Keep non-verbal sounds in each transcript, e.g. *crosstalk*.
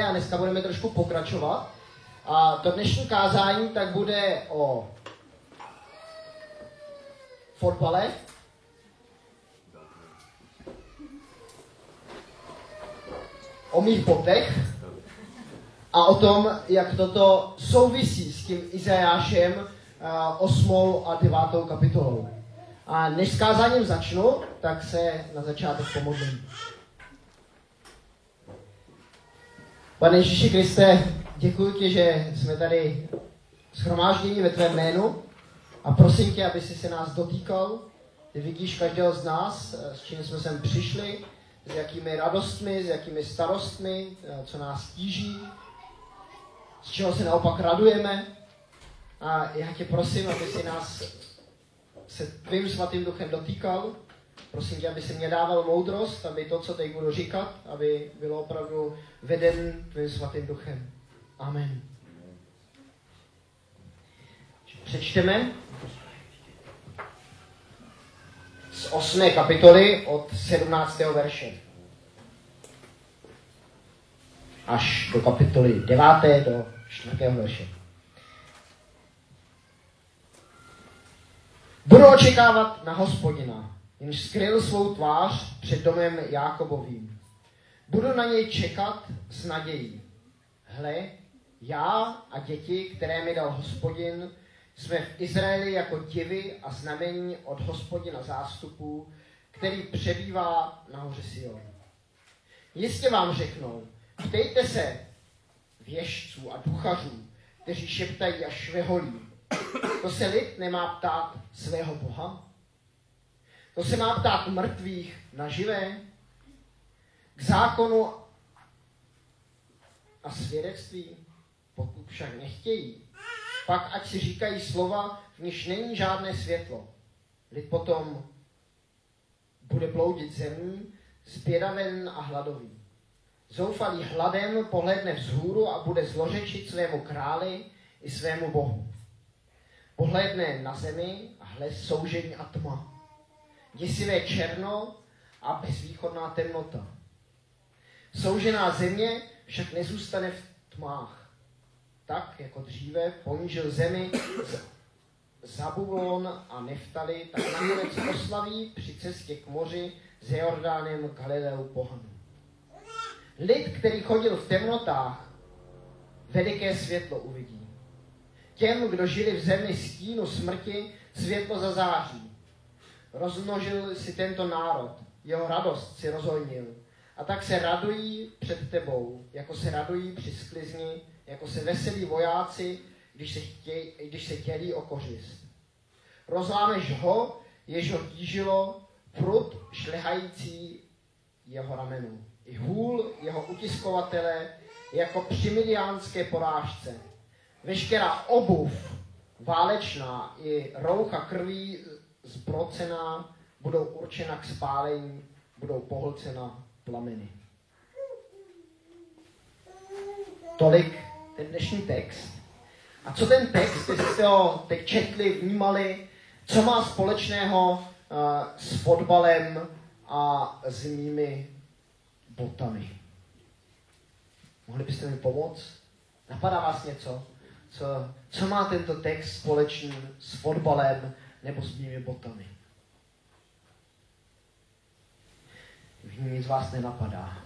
a dneska budeme trošku pokračovat. A to dnešní kázání tak bude o fotbale. O mých botech a o tom, jak toto souvisí s tím Izajášem 8. a 9. kapitolou. A než s kázáním začnu, tak se na začátek pomodlím. Pane Ježíši Kriste, děkuji ti, že jsme tady schromážděni ve tvém jménu a prosím tě, aby jsi se nás dotýkal. Ty vidíš každého z nás, s čím jsme sem přišli, s jakými radostmi, s jakými starostmi, co nás tíží, z čeho se naopak radujeme. A já tě prosím, aby si nás se tvým svatým duchem dotýkal. Prosím tě, aby si mě dával moudrost, aby to, co teď budu říkat, aby bylo opravdu veden tvým svatým duchem. Amen. Přečteme z 8. kapitoly od 17. verše až do kapitoly 9. do 4. verše. Budu očekávat na hospodina, jenž skryl svou tvář před domem Jákobovým. Budu na něj čekat s nadějí. Hle, já a děti, které mi dal hospodin, jsme v Izraeli jako divy a znamení od hospodina zástupů, který přebývá na hoře Sion. Jistě vám řeknou, ptejte se věžců a duchařů, kteří šeptají a šveholí. To se lid nemá ptát svého Boha? To se má ptát mrtvých na živé? K zákonu a svědectví? Pokud však nechtějí, pak ať si říkají slova, v níž není žádné světlo. Lid potom bude bloudit zemí, zbědaven a hladový. Zoufalý hladem pohledne vzhůru a bude zlořečit svému králi i svému bohu. Pohledne na zemi a hle soužení a tma. Děsivé černo a bezvýchodná temnota. Soužená země však nezůstane v tmách tak jako dříve ponížil zemi Zabulon a Neftali, tak nakonec oslaví při cestě k moři s Jordánem Galileu pohanu. Lid, který chodil v temnotách, veliké světlo uvidí. Těm, kdo žili v zemi stínu smrti, světlo zazáří. Rozmnožil si tento národ, jeho radost si rozhojnil. A tak se radují před tebou, jako se radují při sklizni jako se veselí vojáci, když se, chtěj, když se dělí o kořist. Rozlámeš ho, jež ho tížilo prut šlehající jeho ramenu. I hůl jeho utiskovatele jako při miliánské porážce. Veškerá obuv válečná i roucha krví zbrocená budou určena k spálení, budou pohlcena plameny. Tolik ten dnešní text. A co ten text, jestli jste ho teď četli, vnímali, co má společného uh, s fotbalem a s mými botami? Mohli byste mi pomoct? Napadá vás něco? Co, co má tento text společný s fotbalem nebo s mými botami? Nic vás nenapadá.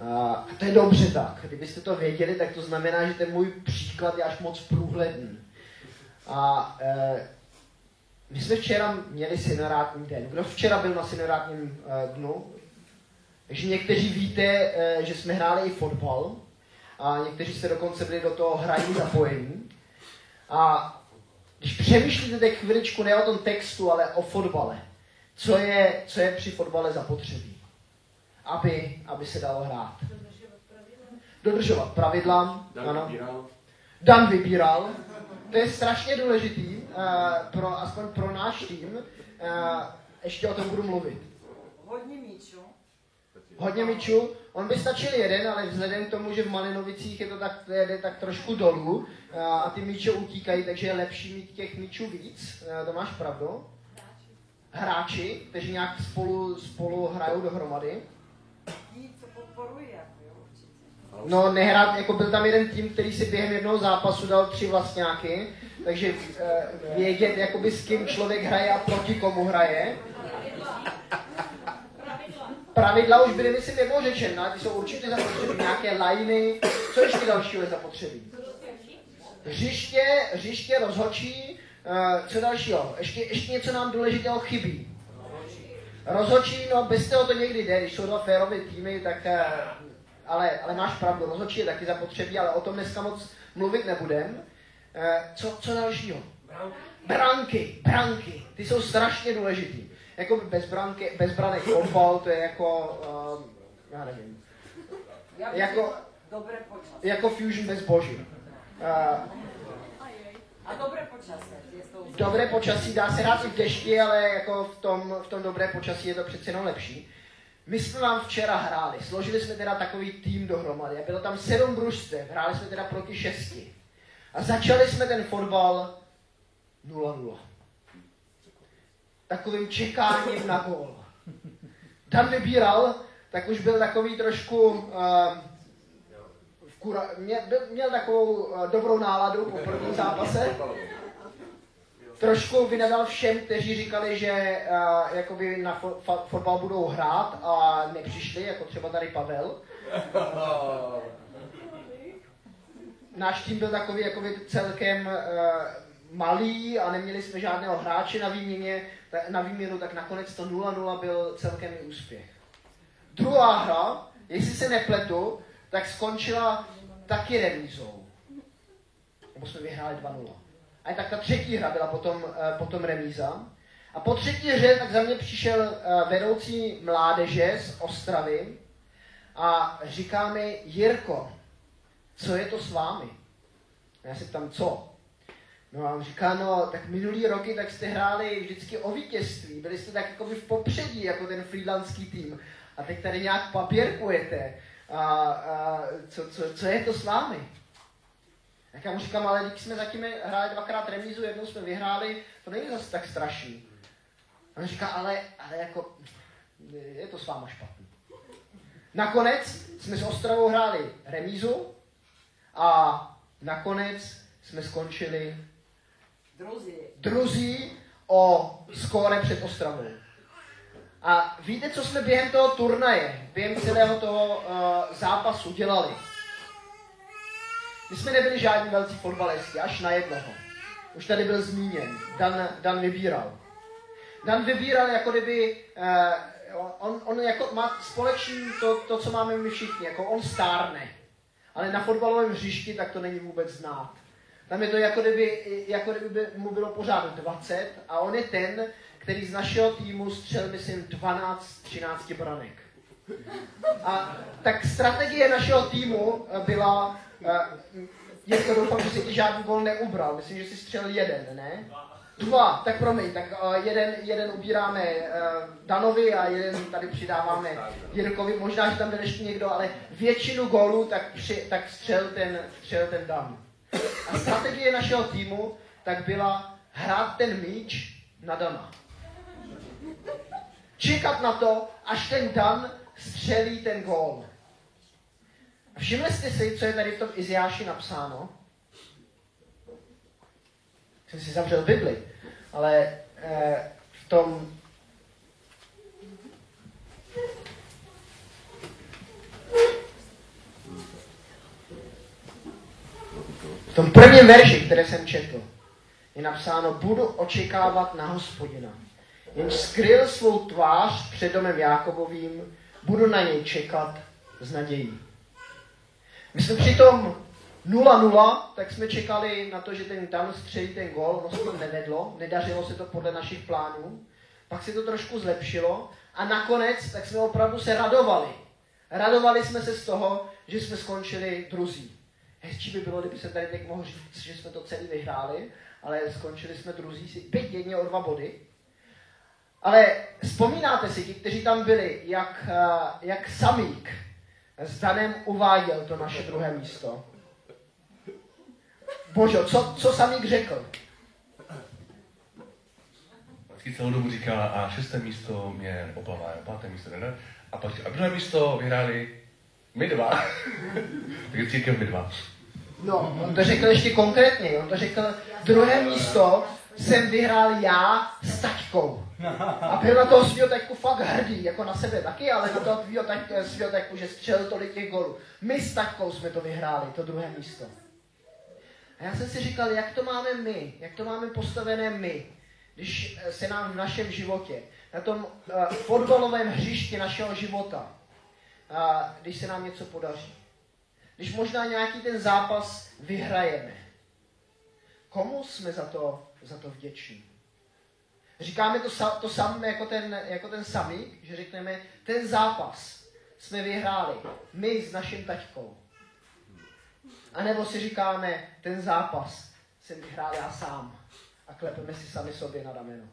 A to je dobře tak. Kdybyste to věděli, tak to znamená, že ten můj příklad je až moc průhledný. A e, my jsme včera měli synorátní den. Kdo včera byl na synorátním e, dnu? Takže někteří víte, e, že jsme hráli i fotbal. A někteří se dokonce byli do toho hraní zapojení. A přemýšlíte teď chviličku ne o tom textu, ale o fotbale, co je, co je při fotbale zapotřebí? aby, aby se dalo hrát. Dodržovat pravidla. Dan ano. vybíral. Dan vybíral. To je strašně důležitý, uh, pro, aspoň pro náš tým. Uh, ještě o tom budu mluvit. Hodně míčů. Hodně míčů. On by stačil jeden, ale vzhledem k tomu, že v Malinovicích je to tak, jede tak trošku dolů a ty míče utíkají, takže je lepší mít těch míčů víc. Uh, to máš pravdu. Hráči, kteří nějak spolu, spolu hrajou dohromady. No, nehrát, jako byl tam jeden tým, který si během jednoho zápasu dal tři vlastňáky, takže eh, vědět, jakoby s kým člověk hraje a proti komu hraje. Pravidla už byly, myslím, jednou řečena, ty jsou určitě zapotřebí, nějaké lajny, co ještě dalšího je zapotřebí? Hřiště, hřiště rozhočí, uh, co dalšího? Ještě, ještě něco nám důležitého chybí. Rozhočí, no bez toho to někdy jde, když jsou dva férové týmy, tak, uh, ale, ale máš pravdu, rozhočí je taky zapotřebí, ale o tom dneska moc mluvit nebudem. Uh, co, co dalšího? Branky, branky, ty jsou strašně důležitý. Jako bez, branky, bez branek *laughs* fotbal, to je jako, uh, já nevím, jako, Dobré počasí. jako fusion bez boží. Uh, A dobré počasí. Je to dobré počasí dá se hrát i v dešti, ale jako v tom, v tom dobré počasí je to přece jenom lepší. My jsme vám včera hráli, složili jsme teda takový tým dohromady a bylo tam sedm družstev, hráli jsme teda proti šesti. A začali jsme ten fotbal 0-0. Takovým čekáním na gól. Dan vybíral, tak už byl takový trošku uh, kura, mě, měl takovou uh, dobrou náladu po prvním zápase. Trošku vynadal všem, kteří říkali, že uh, jakoby na fo- fa- fotbal budou hrát a nepřišli, jako třeba tady Pavel. Náš tým byl takový jakoby celkem uh, malý a neměli jsme žádného hráče na výměně, na výměnu, tak nakonec to 0-0 byl celkem i úspěch. Druhá hra, jestli se nepletu, tak skončila taky remízou. Nebo jsme vyhráli 2-0. A tak ta třetí hra byla potom, uh, potom remíza. A po třetí hře tak za mě přišel uh, vedoucí mládeže z Ostravy a říká mi, Jirko, co je to s vámi? A já se ptám, co? No a on říká, no, tak minulý roky tak jste hráli vždycky o vítězství, byli jste tak jako v popředí, jako ten freelanský tým. A teď tady nějak papírkujete. A, a co, co, co, je to s vámi? Tak já mu říkám, ale když jsme zatím hráli dvakrát remízu, jednou jsme vyhráli, to není zase tak strašný. A on říká, ale, ale jako, je to s váma špatný. Nakonec jsme s Ostravou hráli remízu a nakonec jsme skončili Druzí. o skóre před Ostravou. A víte, co jsme během toho turnaje, během celého toho uh, zápasu dělali? My jsme nebyli žádní velcí fotbalisti, až na jednoho. Už tady byl zmíněn. Dan, Dan vybíral. Dan vybíral jako kdyby, uh, on, on jako má společný to, to, co máme my všichni, jako on stárne. Ale na fotbalovém hřišti tak to není vůbec znát. Tam je to jako kdyby, jako kdyby by mu bylo pořád 20 a on je ten, který z našeho týmu střel, myslím, 12-13 branek. A tak strategie našeho týmu byla, uh, je to doufám, že si ti žádný gol neubral, myslím, že si střel jeden, ne? Dva, tak promiň, tak uh, jeden, jeden ubíráme Danovi a jeden tady přidáváme Jirkovi, možná, že tam byl ještě někdo, ale většinu gólů tak, při, tak střel, ten, střel ten Dan. A strategie našeho týmu tak byla hrát ten míč na Dana. Čekat na to, až ten Dan střelí ten gól. A všimli jste si, co je tady v tom Iziáši napsáno? Jsem si zavřel Bibli, ale eh, v tom V tom prvním verši, které jsem četl, je napsáno, budu očekávat na hospodina. Jenž skryl svou tvář před domem Jákobovým, budu na něj čekat s nadějí. My jsme při tom 0-0, tak jsme čekali na to, že ten Dan střelí ten gol, no se to nevedlo, nedařilo se to podle našich plánů, pak se to trošku zlepšilo a nakonec tak jsme opravdu se radovali. Radovali jsme se z toho, že jsme skončili druzí. Hezčí by bylo, kdyby se tady teď mohl říct, že jsme to celý vyhráli, ale skončili jsme druzí si byť jedně o dva body. Ale vzpomínáte si, ti, kteří tam byli, jak, jak Samík s Danem uváděl to naše druhé místo. Božo, co, co Samík řekl? Vždycky celou dobu říká, a šesté místo mě oplavá, páté místo ne, a pak a druhé místo vyhráli My dva. *laughs* tak církev my dva. No, on to řekl ještě konkrétně. On to řekl, druhé místo jsem vyhrál já s taťkou. A byl na toho svého taťku fakt hrdý, jako na sebe taky, ale na toho svého taťku, svého taťku, že střelil tolik těch golů. My s taťkou jsme to vyhráli, to druhé místo. A já jsem si říkal, jak to máme my, jak to máme postavené my, když se nám v našem životě, na tom uh, fotbalovém hřišti našeho života, když se nám něco podaří. Když možná nějaký ten zápas vyhrajeme. Komu jsme za to, za to vděční? Říkáme to, to samé jako ten, jako ten samý, že řekneme, ten zápas jsme vyhráli, my s naším taťkou. A nebo si říkáme, ten zápas jsem vyhrál já sám. A klepeme si sami sobě na rameno.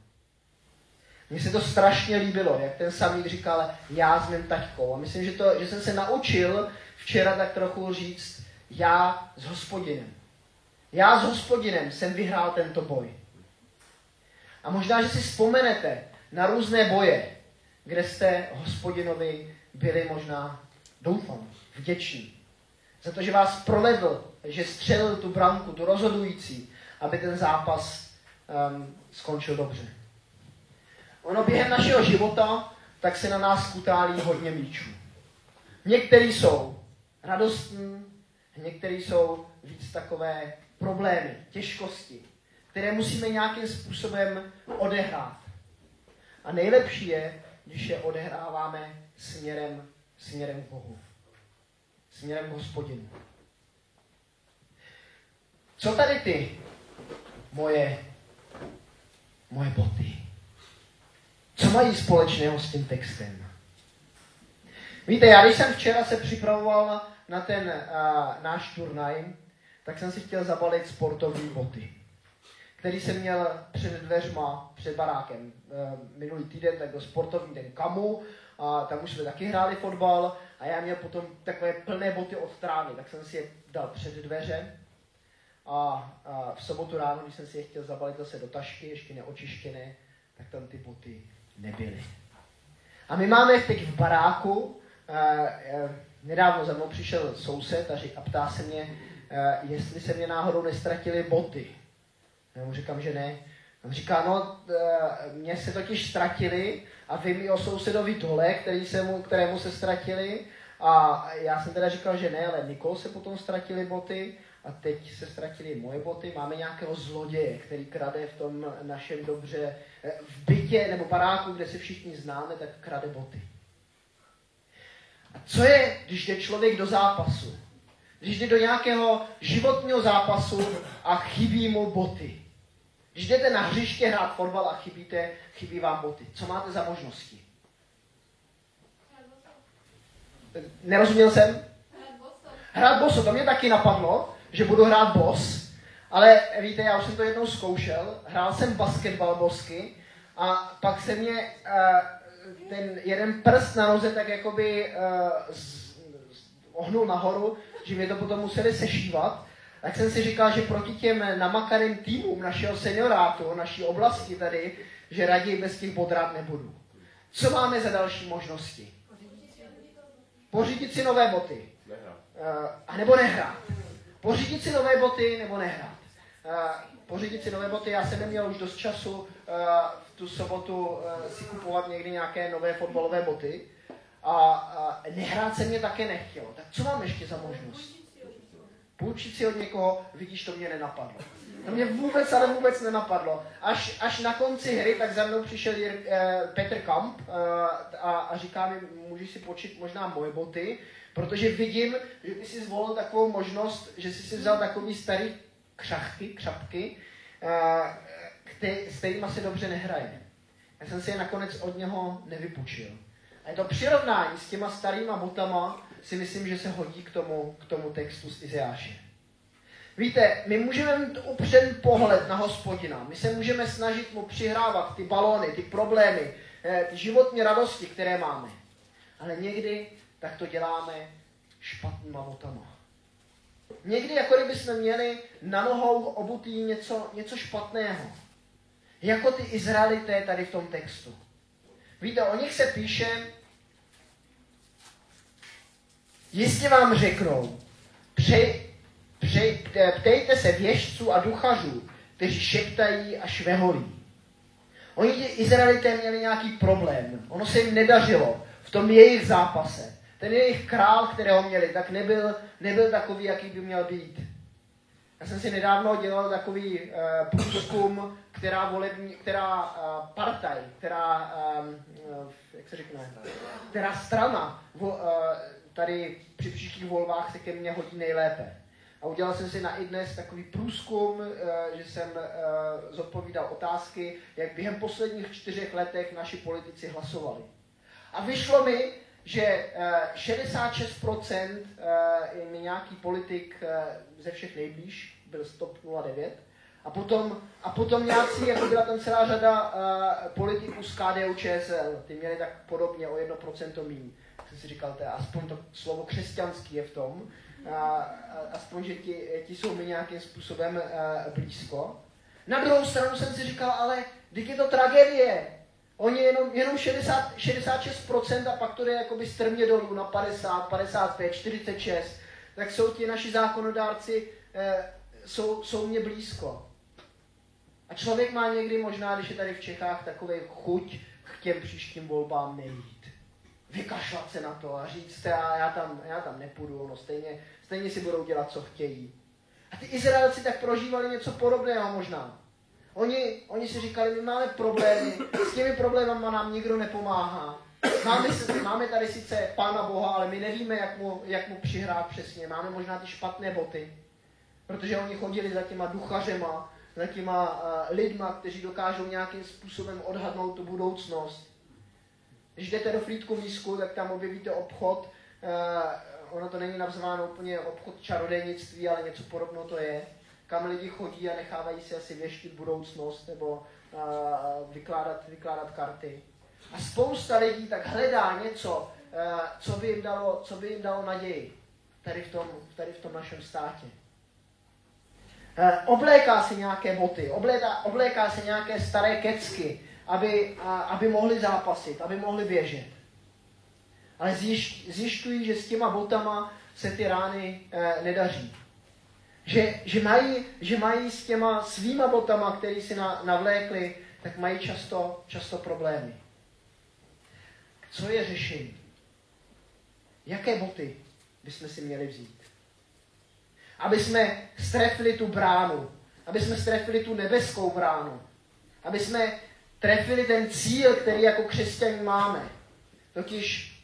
Mně se to strašně líbilo, jak ten samý říkal, já s mým taťkou. A myslím, že, to, že jsem se naučil včera tak trochu říct, já s hospodinem. Já s hospodinem jsem vyhrál tento boj. A možná, že si vzpomenete na různé boje, kde jste hospodinovi byli možná, doufám, vděční. Za to, že vás provedl, že střelil tu branku, tu rozhodující, aby ten zápas um, skončil dobře. Ono během našeho života tak se na nás kutálí hodně míčů. Některý jsou radostní, některý jsou víc takové problémy, těžkosti, které musíme nějakým způsobem odehrát. A nejlepší je, když je odehráváme směrem, směrem k Bohu. Směrem k hospodinu. Co tady ty, moje, moje boty? Co mají společného s tím textem? Víte, já když jsem včera se připravoval na ten uh, náš turnaj, tak jsem si chtěl zabalit sportovní boty, který jsem měl před dveřma, před barákem. Uh, minulý týden tak byl sportovní den Kamu, a tam už jsme taky hráli fotbal a já měl potom takové plné boty od trávy, tak jsem si je dal před dveře a, a v sobotu ráno, když jsem si je chtěl zabalit zase do tašky, ještě neočištěné, tak tam ty boty nebyly. A my máme teď v baráku, eh, eh, nedávno za mnou přišel soused a, ptá se mě, eh, jestli se mě náhodou nestratily boty. Já mu říkám, že ne. On říká, no, mě se totiž ztratili a vím o sousedovi dole, který se mu, kterému se ztratili. A já jsem teda říkal, že ne, ale Nikol se potom ztratili boty a teď se ztratili moje boty. Máme nějakého zloděje, který krade v tom našem dobře, v bytě nebo baráku, kde se všichni známe, tak krade boty. A co je, když jde člověk do zápasu? Když jde do nějakého životního zápasu a chybí mu boty. Když jdete na hřiště hrát fotbal a chybíte, chybí vám boty. Co máte za možnosti? Nerozuměl jsem? Hrát boso, to mě taky napadlo že budu hrát boss, ale víte, já už jsem to jednou zkoušel, hrál jsem basketbal bosky a pak se mě uh, ten jeden prst na noze tak jakoby uh, z, z, ohnul nahoru, že mě to potom museli sešívat. Tak jsem si říkal, že proti těm namakaným týmům našeho seniorátu, naší oblasti tady, že raději bez těch bodrát nebudu. Co máme za další možnosti? Pořídit si nové boty. Nehrát. Uh, a nebo nehrát. Pořídit si nové boty nebo nehrát. Pořídit si nové boty, já jsem neměl už dost času v tu sobotu si kupovat někdy nějaké nové fotbalové boty. A nehrát se mě také nechtělo. Tak co mám ještě za možnost? Půjčit si od někoho, vidíš, to mě nenapadlo. To mě vůbec, ale vůbec nenapadlo. Až, až na konci hry, tak za mnou přišel uh, Petr Kamp uh, a, a říká mi, můžeš si počít možná moje boty. Protože vidím, že ty jsi zvolil takovou možnost, že jsi si vzal takový starý křachky, křapky, s kterými se dobře nehraje. Já jsem si je nakonec od něho nevypučil. A je to přirovnání s těma starýma botama, si myslím, že se hodí k tomu, k tomu textu z Izeáše. Víte, my můžeme mít upřen pohled na hospodina. My se můžeme snažit mu přihrávat ty balony, ty problémy, eh, ty životní radosti, které máme. Ale někdy tak to děláme špatnýma botama. Někdy, jako kdyby jsme měli na nohou obutý něco, něco špatného. Jako ty Izraelité tady v tom textu. Víte, o nich se píše, Jistě vám řeknou, přej, přej, ptejte se věžců a duchařů, kteří šeptají a šveholí. Oni ti Izraelité měli nějaký problém. Ono se jim nedařilo v tom jejich zápase. Ten jejich král, kterého měli, tak nebyl, nebyl takový, jaký by měl být. Já jsem si nedávno dělal takový uh, průzkum, která volební, která uh, partaj, která, um, uh, jak se řekne, která strana vo, uh, tady při příštích volbách se ke mně hodí nejlépe. A udělal jsem si na i dnes takový průzkum, že jsem zodpovídal otázky, jak během posledních čtyřech letech naši politici hlasovali. A vyšlo mi, že 66% je mi nějaký politik ze všech nejblíž, byl stop 09, a potom, a potom nějací, jako byla tam celá řada uh, politiků z KDU ČSL, ty měli tak podobně o 1% méně. Jsem si říkal, to je aspoň to slovo křesťanský je v tom, uh, aspoň, že ti, ti jsou mi nějakým způsobem uh, blízko. Na druhou stranu jsem si říkal, ale teď je to tragédie. Oni jenom, jenom 60, 66% a pak to jde jakoby strmě dolů na 50, 55, 46. Tak jsou ti naši zákonodárci, eh, jsou, jsou mě blízko. A člověk má někdy možná, když je tady v Čechách, takový chuť k těm příštím volbám nejít. Vykašlat se na to a říct, já, já, tam, já tam nepůjdu, no stejně, stejně si budou dělat, co chtějí. A ty Izraelci tak prožívali něco podobného možná. Oni, oni si říkali, my máme problémy, s těmi problémy nám nikdo nepomáhá. Máme, máme tady sice Pána Boha, ale my nevíme, jak mu, jak mu přihrát přesně. Máme možná ty špatné boty, protože oni chodili za těma duchařema, za těma uh, lidma, kteří dokážou nějakým způsobem odhadnout tu budoucnost. Když jdete do Frýdku mísku, tak tam objevíte obchod, uh, ono to není nazváno úplně obchod čarodejnictví, ale něco podobného to je, kam lidi chodí a nechávají si asi věštit budoucnost nebo uh, vykládat, vykládat karty. A spousta lidí tak hledá něco, uh, co by jim dalo, co by jim dalo naději tady v tom, tady v tom našem státě. Eh, obléká si nějaké boty, obléká, obléká si nějaké staré kecky, aby, aby mohli zápasit, aby mohli běžet. Ale zjišťují, že s těma botama se ty rány eh, nedaří. Že, že, mají, že mají s těma svýma botama, které si na, navlékli, tak mají často, často problémy. Co je řešení? Jaké boty bychom si měli vzít? aby jsme strefili tu bránu, aby jsme strefili tu nebeskou bránu, aby jsme trefili ten cíl, který jako křesťaní máme, totiž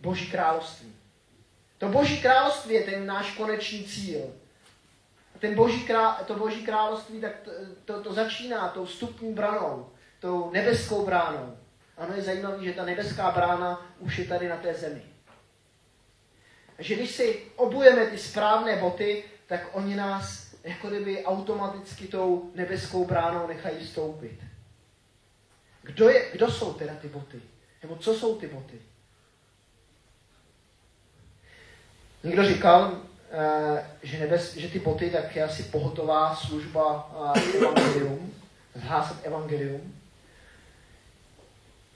Boží království. To Boží království je ten náš konečný cíl. A ten boží král, to Boží království tak to, to, to začíná tou vstupní branou, tou nebeskou bránou. Ano, je zajímavé, že ta nebeská brána už je tady na té zemi že když si obujeme ty správné boty, tak oni nás jako kdyby automaticky tou nebeskou bránou nechají vstoupit. Kdo, je, kdo jsou teda ty boty? Nebo co jsou ty boty? Někdo říkal, že, nebes, že ty boty tak je asi pohotová služba evangelium, zhásat evangelium.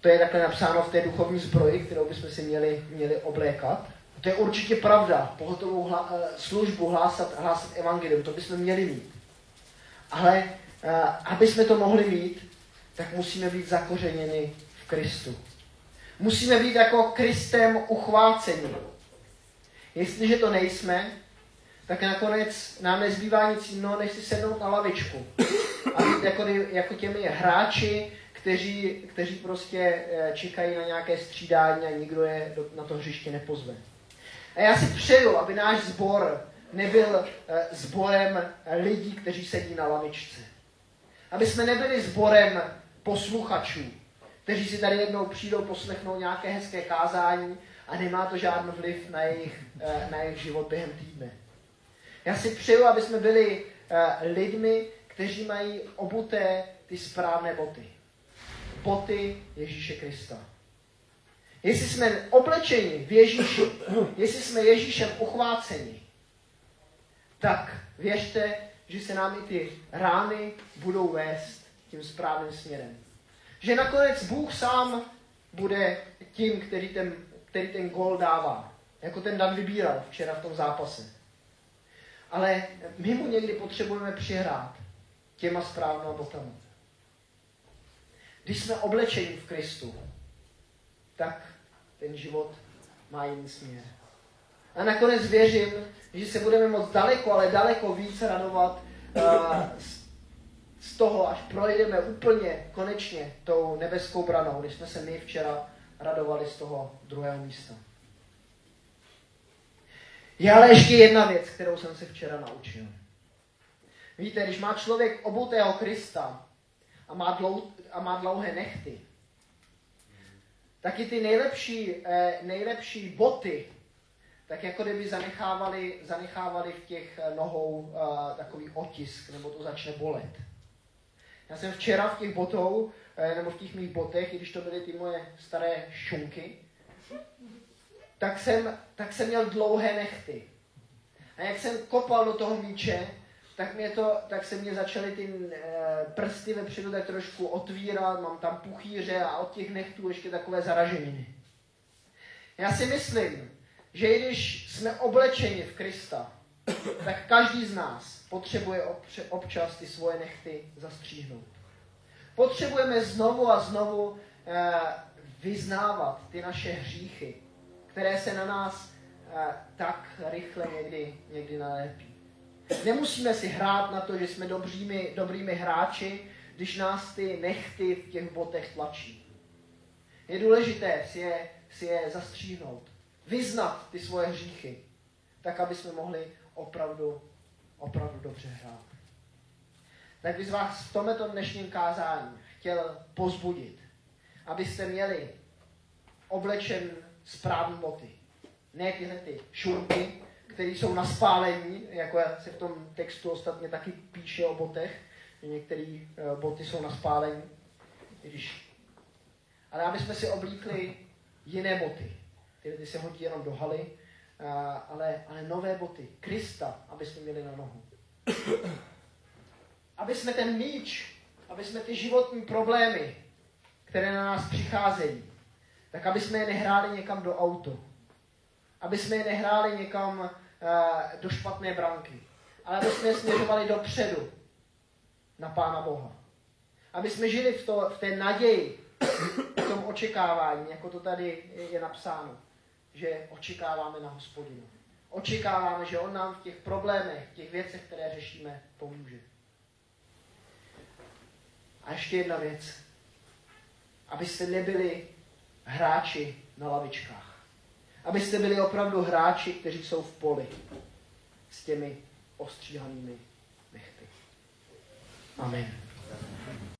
To je takhle napsáno v té duchovní zbroji, kterou bychom si měli, měli oblékat. To je určitě pravda. Pohotovou hla, eh, službu hlásat, hlásat evangelium, to bychom měli mít. Ale aby jsme to mohli mít, tak musíme být zakořeněni v Kristu. Musíme být jako Kristem uchváceni. Jestliže to nejsme, tak nakonec nám nezbývá nic jiného, než si sednout na lavičku. A být jako, jako těmi hráči, kteří, kteří prostě eh, čekají na nějaké střídání a nikdo je na to hřiště nepozve. A já si přeju, aby náš sbor nebyl eh, sborem lidí, kteří sedí na lavičce. Aby jsme nebyli sborem posluchačů, kteří si tady jednou přijdou poslechnout nějaké hezké kázání a nemá to žádný vliv na jejich, eh, na jejich život během týdne. Já si přeju, aby jsme byli eh, lidmi, kteří mají obuté ty správné boty. Boty Ježíše Krista. Jestli jsme oblečeni v Ježíši, *clears throat* jestli jsme Ježíšem uchváceni, tak věřte, že se nám i ty rány budou vést tím správným směrem. Že nakonec Bůh sám bude tím, který ten, který ten gol dává. jako ten Dan vybíral včera v tom zápase. Ale my mu někdy potřebujeme přihrát těma správnými botama. Když jsme oblečeni v Kristu, tak ten život má jiný směr. A nakonec věřím, že se budeme moc daleko, ale daleko víc radovat z, z toho, až projdeme úplně konečně tou nebeskou branou, když jsme se my včera radovali z toho druhého místa. Je ale ještě jedna věc, kterou jsem se včera naučil. Víte, když má člověk obutého Krista a má, dlou, a má dlouhé nechty, taky ty nejlepší, eh, nejlepší boty, tak jako kdyby zanechávali, zanechávali v těch eh, nohou eh, takový otisk, nebo to začne bolet. Já jsem včera v těch botou, eh, nebo v těch mých botech, i když to byly ty moje staré šunky, tak jsem, tak jsem měl dlouhé nechty. A jak jsem kopal do toho míče, tak, mě to, tak se mě začaly ty e, prsty vepředu tak trošku otvírat, mám tam puchýře a od těch nechtů ještě takové zaraženiny. Já si myslím, že i když jsme oblečeni v Krista, tak každý z nás potřebuje občas ty svoje nechty zastříhnout. Potřebujeme znovu a znovu e, vyznávat ty naše hříchy, které se na nás eh, tak rychle někdy, někdy nalépí. Nemusíme si hrát na to, že jsme dobrými, dobrými hráči, když nás ty nechty v těch botech tlačí. Je důležité si je, si je zastříhnout, vyznat ty svoje hříchy, tak, aby jsme mohli opravdu, opravdu dobře hrát. Tak bych vás v tomto dnešním kázání chtěl pozbudit, abyste měli oblečen správné boty. Ne tyhle ty šunky, které jsou na spálení, jako se v tom textu ostatně taky píše o botech, že některé uh, boty jsou na spálení. Když... Ale aby jsme si oblíkli jiné boty, které ty se hodí jenom do haly, uh, ale, ale nové boty, Krista, aby jsme měli na nohu. aby jsme ten míč, aby jsme ty životní problémy, které na nás přicházejí, tak aby jsme je nehráli někam do auto. Aby jsme je nehráli někam uh, do špatné branky. Ale aby jsme je směřovali dopředu na Pána Boha. Aby jsme žili v, to, v té naději, v tom očekávání, jako to tady je napsáno, že očekáváme na hospodinu. Očekáváme, že on nám v těch problémech, v těch věcech, které řešíme, pomůže. A ještě jedna věc. Abyste nebyli hráči na lavičkách. Abyste byli opravdu hráči, kteří jsou v poli s těmi ostříhanými nechty. Amen.